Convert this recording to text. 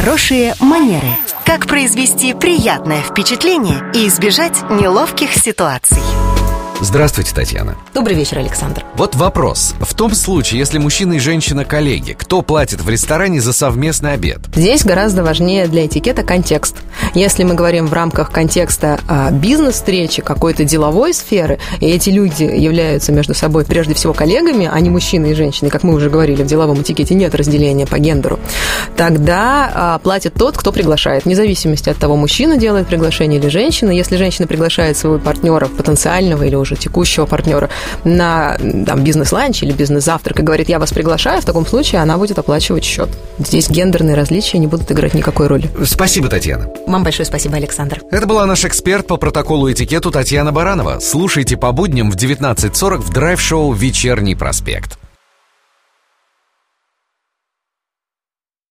Хорошие манеры. Как произвести приятное впечатление и избежать неловких ситуаций. Здравствуйте, Татьяна. Добрый вечер, Александр. Вот вопрос. В том случае, если мужчина и женщина коллеги, кто платит в ресторане за совместный обед? Здесь гораздо важнее для этикета контекст. Если мы говорим в рамках контекста а, бизнес-встречи, какой-то деловой сферы, и эти люди являются между собой прежде всего коллегами, а не мужчины и женщины, как мы уже говорили, в деловом этикете нет разделения по гендеру, тогда а, платит тот, кто приглашает, вне зависимости от того, мужчина делает приглашение или женщина. Если женщина приглашает своего партнера, потенциального или уже текущего партнера на там, бизнес-ланч или бизнес-завтрак и говорит, я вас приглашаю, в таком случае она будет оплачивать счет. Здесь гендерные различия не будут играть никакой роли. Спасибо, Татьяна. Вам большое спасибо, Александр. Это была наш эксперт по протоколу этикету Татьяна Баранова. Слушайте по будням в 19.40 в драйв-шоу «Вечерний проспект».